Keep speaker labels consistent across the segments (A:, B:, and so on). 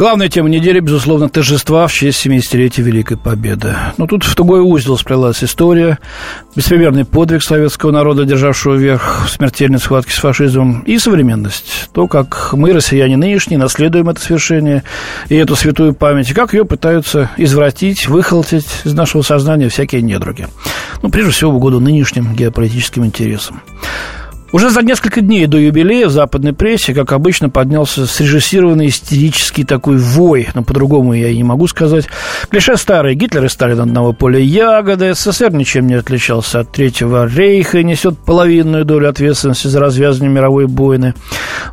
A: Главная тема недели, безусловно, торжества в честь 70-летия Великой Победы. Но тут в тугой узел сплелась история, беспримерный подвиг советского народа, державшего верх в смертельной схватке с фашизмом, и современность. То, как мы, россияне нынешние, наследуем это свершение и эту святую память, и как ее пытаются извратить, выхолотить из нашего сознания всякие недруги. Ну, прежде всего, в угоду нынешним геополитическим интересам. Уже за несколько дней до юбилея в западной прессе, как обычно, поднялся срежиссированный истерический такой вой, но по-другому я и не могу сказать. Клише старые. Гитлер и Сталин одного поля ягоды. СССР ничем не отличался от Третьего рейха и несет половинную долю ответственности за развязывание мировой войны.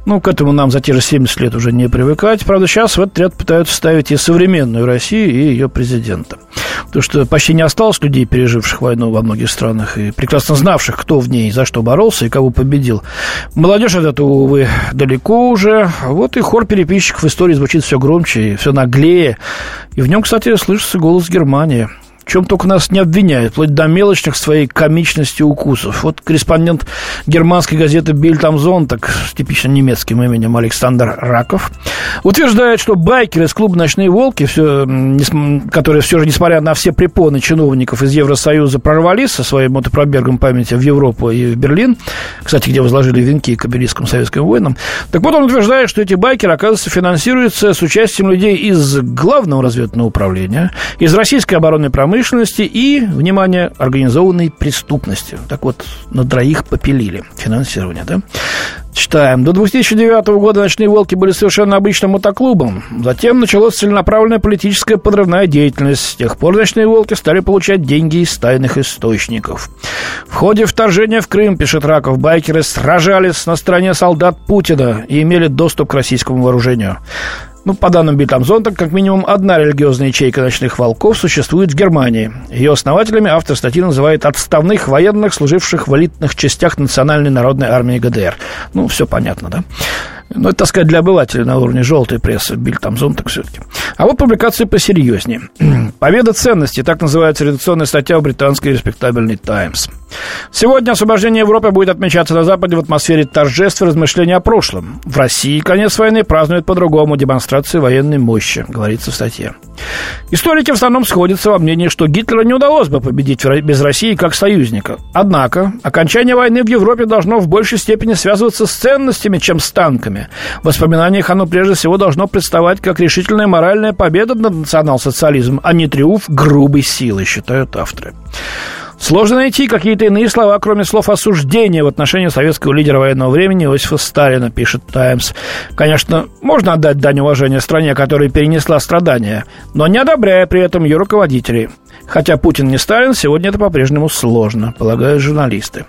A: Ну, к этому нам за те же 70 лет уже не привыкать. Правда, сейчас в этот ряд пытаются ставить и современную Россию, и ее президента. Потому что почти не осталось людей, переживших войну во многих странах и прекрасно знавших, кто в ней за что боролся и кого победил. Молодежь от этого, увы, далеко уже. Вот и хор переписчиков истории звучит все громче и все наглее. И в нем, кстати, слышится голос Германии – чем только нас не обвиняют, вплоть до мелочных своей комичности укусов. Вот корреспондент германской газеты «Бильд так с типично немецким именем Александр Раков, утверждает, что байкеры из клуба «Ночные волки», все, которые все же, несмотря на все препоны чиновников из Евросоюза, прорвались со своим мотопробергом памяти в Европу и в Берлин, кстати, где возложили венки к обелискам советским воинам, так вот он утверждает, что эти байкеры, оказывается, финансируются с участием людей из Главного разведного управления, из российской оборонной промышленности, промышленности и, внимание, организованной преступности. Так вот, на троих попилили финансирование, да? Читаем. До 2009 года «Ночные волки» были совершенно обычным мотоклубом. Затем началась целенаправленная политическая подрывная деятельность. С тех пор «Ночные волки» стали получать деньги из тайных источников. Ходе вторжения в Крым, пишет Раков, байкеры сражались на стороне солдат Путина и имели доступ к российскому вооружению. Ну, по данным Битамзонта, как минимум одна религиозная ячейка ночных волков существует в Германии. Ее основателями автор статьи называет отставных военных, служивших в элитных частях Национальной народной армии ГДР. Ну, все понятно, да? Ну, это, так сказать, для обывателя на уровне желтой прессы, Биль Тамзон, так все-таки. А вот публикации посерьезнее. «Победа ценностей», так называется редакционная статья в британской респектабельной «Таймс». Сегодня освобождение Европы будет отмечаться на Западе в атмосфере торжеств и размышлений о прошлом. В России конец войны празднуют по-другому демонстрации военной мощи, говорится в статье. Историки в основном сходятся во мнении, что Гитлера не удалось бы победить без России как союзника. Однако, окончание войны в Европе должно в большей степени связываться с ценностями, чем с танками. В воспоминаниях оно прежде всего должно представать как решительная моральная победа над национал-социализмом, а не триумф грубой силы, считают авторы. Сложно найти какие-то иные слова, кроме слов осуждения в отношении советского лидера военного времени Иосифа Сталина, пишет «Таймс». Конечно, можно отдать дань уважения стране, которая перенесла страдания, но не одобряя при этом ее руководителей. Хотя Путин не Сталин, сегодня это по-прежнему сложно, полагают журналисты.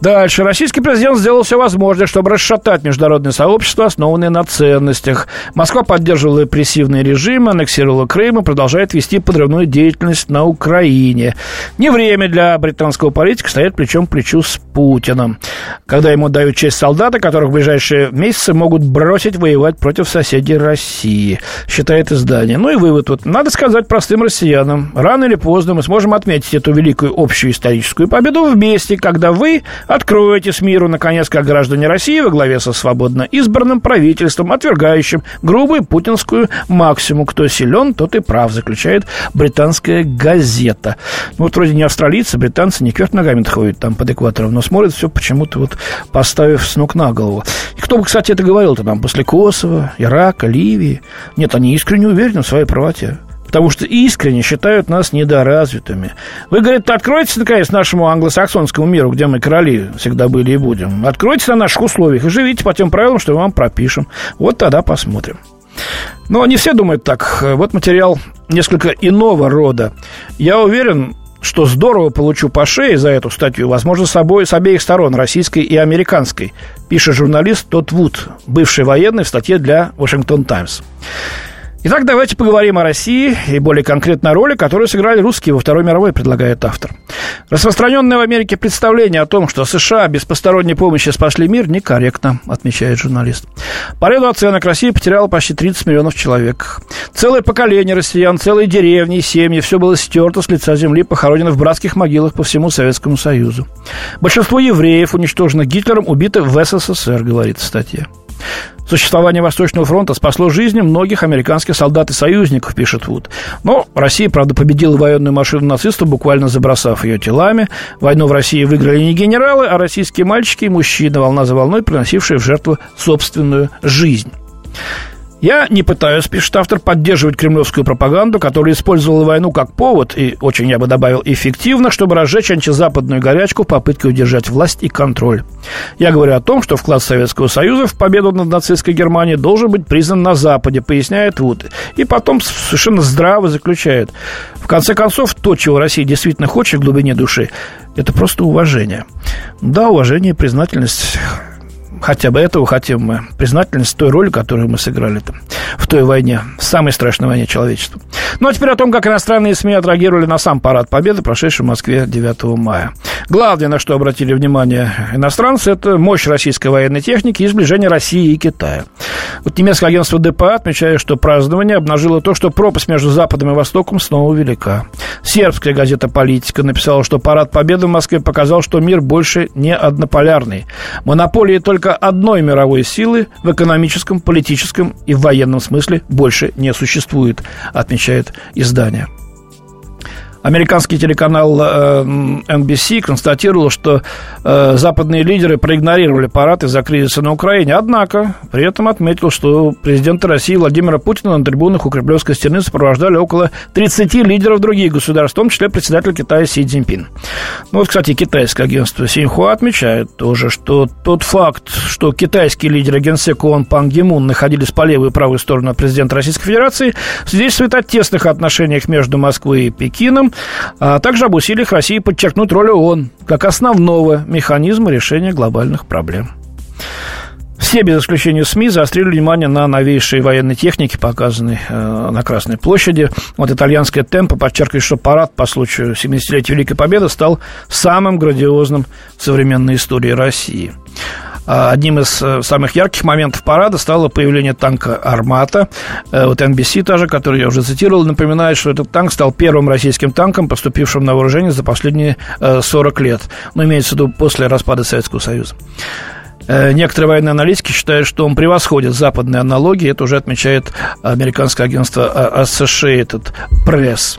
A: Дальше. Российский президент сделал все возможное, чтобы расшатать международное сообщество, основанное на ценностях. Москва поддерживала репрессивный режим, аннексировала Крым и продолжает вести подрывную деятельность на Украине. Не время для британского политика стоять плечом к плечу с Путиным. Когда ему дают честь солдата, которых в ближайшие месяцы могут бросить воевать против соседей России, считает издание. Ну и вывод вот. Надо сказать простым россиянам, рано или поздно мы сможем отметить эту великую общую историческую победу вместе, когда вы Откройте с миру, наконец, как граждане России во главе со свободно избранным правительством, отвергающим грубую путинскую максимум. Кто силен, тот и прав, заключает британская газета. Ну, вот вроде не австралийцы, британцы не кверх ногами ходят там под экватором, но смотрят все почему-то вот поставив с ног на голову. И кто бы, кстати, это говорил-то там после Косово, Ирака, Ливии? Нет, они искренне уверены в своей правоте потому что искренне считают нас недоразвитыми. Вы, говорит, откройте, наконец, нашему англосаксонскому миру, где мы короли всегда были и будем. Откройте на наших условиях и живите по тем правилам, что мы вам пропишем. Вот тогда посмотрим. Но не все думают так. Вот материал несколько иного рода. Я уверен, что здорово получу по шее за эту статью, возможно, с, обои, с обеих сторон, российской и американской, пишет журналист Тот Вуд, бывший военный в статье для Вашингтон Таймс. Итак, давайте поговорим о России и более конкретно о роли, которую сыграли русские во Второй мировой, предлагает автор. Распространенное в Америке представление о том, что США без посторонней помощи спасли мир, некорректно, отмечает журналист. По ряду оценок Россия потеряла почти 30 миллионов человек. Целое поколение россиян, целые деревни семьи, все было стерто с лица земли, похоронено в братских могилах по всему Советскому Союзу. Большинство евреев, уничтоженных Гитлером, убиты в СССР, говорит статья. Существование Восточного фронта спасло жизни многих американских солдат и союзников, пишет Вуд. Но Россия, правда, победила военную машину нацистов, буквально забросав ее телами. Войну в России выиграли не генералы, а российские мальчики и мужчины, волна за волной, приносившие в жертву собственную жизнь. Я не пытаюсь, пишет автор, поддерживать кремлевскую пропаганду, которая использовала войну как повод, и очень, я бы добавил, эффективно, чтобы разжечь антизападную горячку в попытке удержать власть и контроль. Я говорю о том, что вклад Советского Союза в победу над нацистской Германией должен быть признан на Западе, поясняет Вуд. И потом совершенно здраво заключает. В конце концов, то, чего Россия действительно хочет в глубине души, это просто уважение. Да, уважение и признательность хотя бы этого хотим мы. Признательность той роли, которую мы сыграли там в той войне, в самой страшной войне человечества. Ну, а теперь о том, как иностранные СМИ отреагировали на сам парад Победы, прошедший в Москве 9 мая. Главное, на что обратили внимание иностранцы, это мощь российской военной техники и сближение России и Китая. Вот немецкое агентство ДПА отмечает, что празднование обнажило то, что пропасть между Западом и Востоком снова велика. Сербская газета «Политика» написала, что парад Победы в Москве показал, что мир больше не однополярный. Монополии только одной мировой силы в экономическом, политическом и военном смысле больше не существует, отмечает издание. Американский телеканал э, NBC констатировал, что э, западные лидеры проигнорировали парад из-за кризиса на Украине. Однако, при этом отметил, что президента России Владимира Путина на трибунах у Кремлевской стены сопровождали около 30 лидеров других государств, в том числе председатель Китая Си Цзиньпин. Ну вот, кстати, китайское агентство Синьхуа отмечает тоже, что тот факт, что китайские лидеры генсека ООН Пан Гимун находились по левую и правую сторону президента Российской Федерации, свидетельствует о тесных отношениях между Москвой и Пекином, а также об усилиях России подчеркнуть роль ООН как основного механизма решения глобальных проблем. Все, без исключения СМИ, заострили внимание на новейшей военной технике, показанной э, на Красной площади. Вот итальянская темпа подчеркивает, что парад по случаю 70-летия Великой Победы стал самым грандиозным в современной истории России. А, одним из э, самых ярких моментов парада стало появление танка «Армата». Э, вот NBC тоже, который я уже цитировал, напоминает, что этот танк стал первым российским танком, поступившим на вооружение за последние 40 э, лет. Ну, имеется в виду после распада Советского Союза. Некоторые военные аналитики считают, что он превосходит западные аналогии. Это уже отмечает американское агентство Associated Press.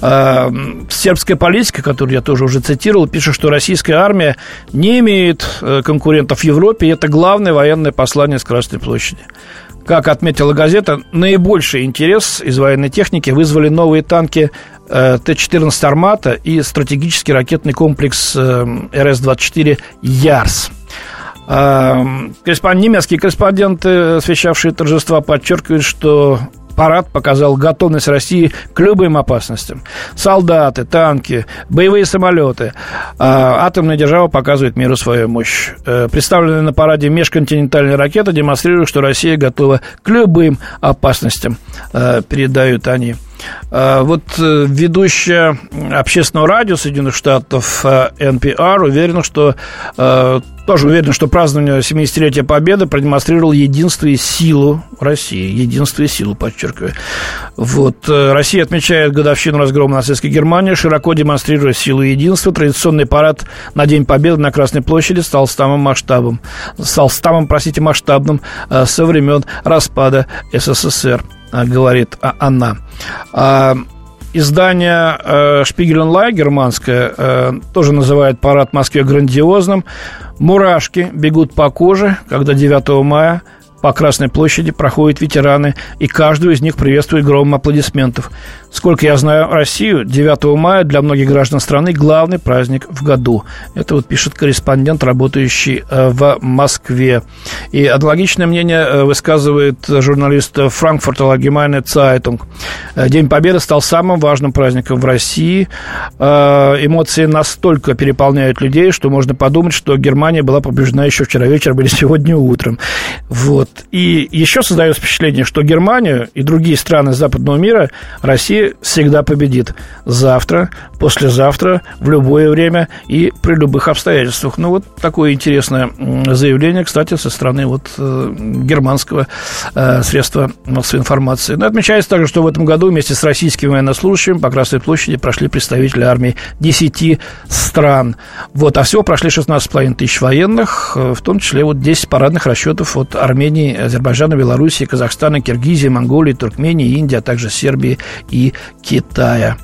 A: А, сербская политика, которую я тоже уже цитировал, пишет, что российская армия не имеет э, конкурентов в Европе, и это главное военное послание с Красной площади. Как отметила газета, наибольший интерес из военной техники вызвали новые танки э, Т-14 «Армата» и стратегический ракетный комплекс э, РС-24 «Ярс». Немецкие корреспонденты, освещавшие торжества, подчеркивают, что парад показал готовность России к любым опасностям. Солдаты, танки, боевые самолеты. А, атомная держава показывает миру свою мощь. Э, представленные на параде межконтинентальные ракеты демонстрируют, что Россия готова к любым опасностям, э, передают они. Вот э, ведущая общественного радио Соединенных Штатов NPR уверена, что тоже уверен, что празднование 70-летия Победы продемонстрировало единство и силу России. Единство и силу, подчеркиваю. Вот. Э, Россия отмечает годовщину разгрома нацистской Германии, широко демонстрируя силу и единство. Традиционный парад на День Победы на Красной площади стал самым масштабом, стал самым, простите, масштабным э, со времен распада СССР, э, говорит она. Издание э, германское э, тоже называет парад в Москве грандиозным. Мурашки бегут по коже, когда 9 мая по Красной площади проходят ветераны, и каждого из них приветствует громом аплодисментов. Сколько я знаю Россию, 9 мая для многих граждан страны главный праздник в году. Это вот пишет корреспондент, работающий э, в Москве. И аналогичное мнение э, высказывает журналист Франкфурта Allgemeine Zeitung. Э, День Победы стал самым важным праздником в России. Эмоции настолько переполняют людей, что можно подумать, что Германия была побеждена еще вчера вечером или сегодня утром. Вот. Вот. И еще создается впечатление, что Германию и другие страны западного мира Россия всегда победит. Завтра, послезавтра, в любое время и при любых обстоятельствах. Ну, вот такое интересное заявление, кстати, со стороны вот э, германского э, средства массовой информации. Но отмечается также, что в этом году вместе с российскими военнослужащими по Красной площади прошли представители армии 10 стран. Вот, а всего прошли 16,5 тысяч военных, э, в том числе вот 10 парадных расчетов от Армении, Азербайджана, Белоруссии, Казахстана, Киргизии, Монголии, Туркмении, Индии, а также Сербии и Китая.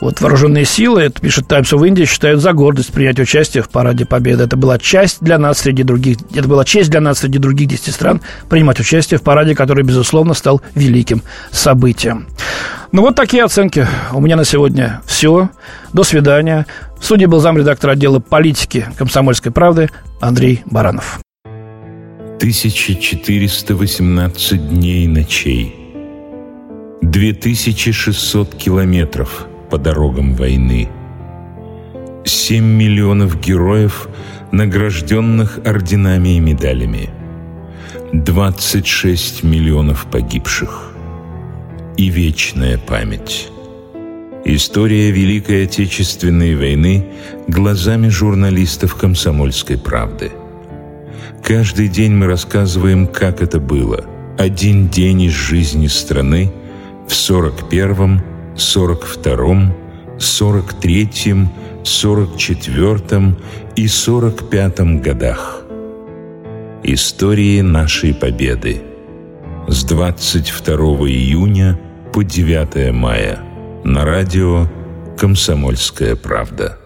A: Вот вооруженные силы, это пишет Times of India, считают за гордость принять участие в Параде Победы. Это была часть для нас среди других, это была честь для нас среди других 10 стран принимать участие в параде, который, безусловно, стал великим событием. Ну, вот такие оценки. У меня на сегодня все. До свидания. В студии был замредактор отдела политики комсомольской правды Андрей Баранов.
B: 1418 дней ночей. 2600 километров по дорогам войны. 7 миллионов героев, награжденных орденами и медалями. 26 миллионов погибших и вечная память. История Великой Отечественной войны глазами журналистов «Комсомольской правды». Каждый день мы рассказываем, как это было. Один день из жизни страны в 41-м, 42-м, 43-м, 44-м и 45-м годах. Истории нашей победы. С 22 июня – по 9 мая на радио «Комсомольская правда».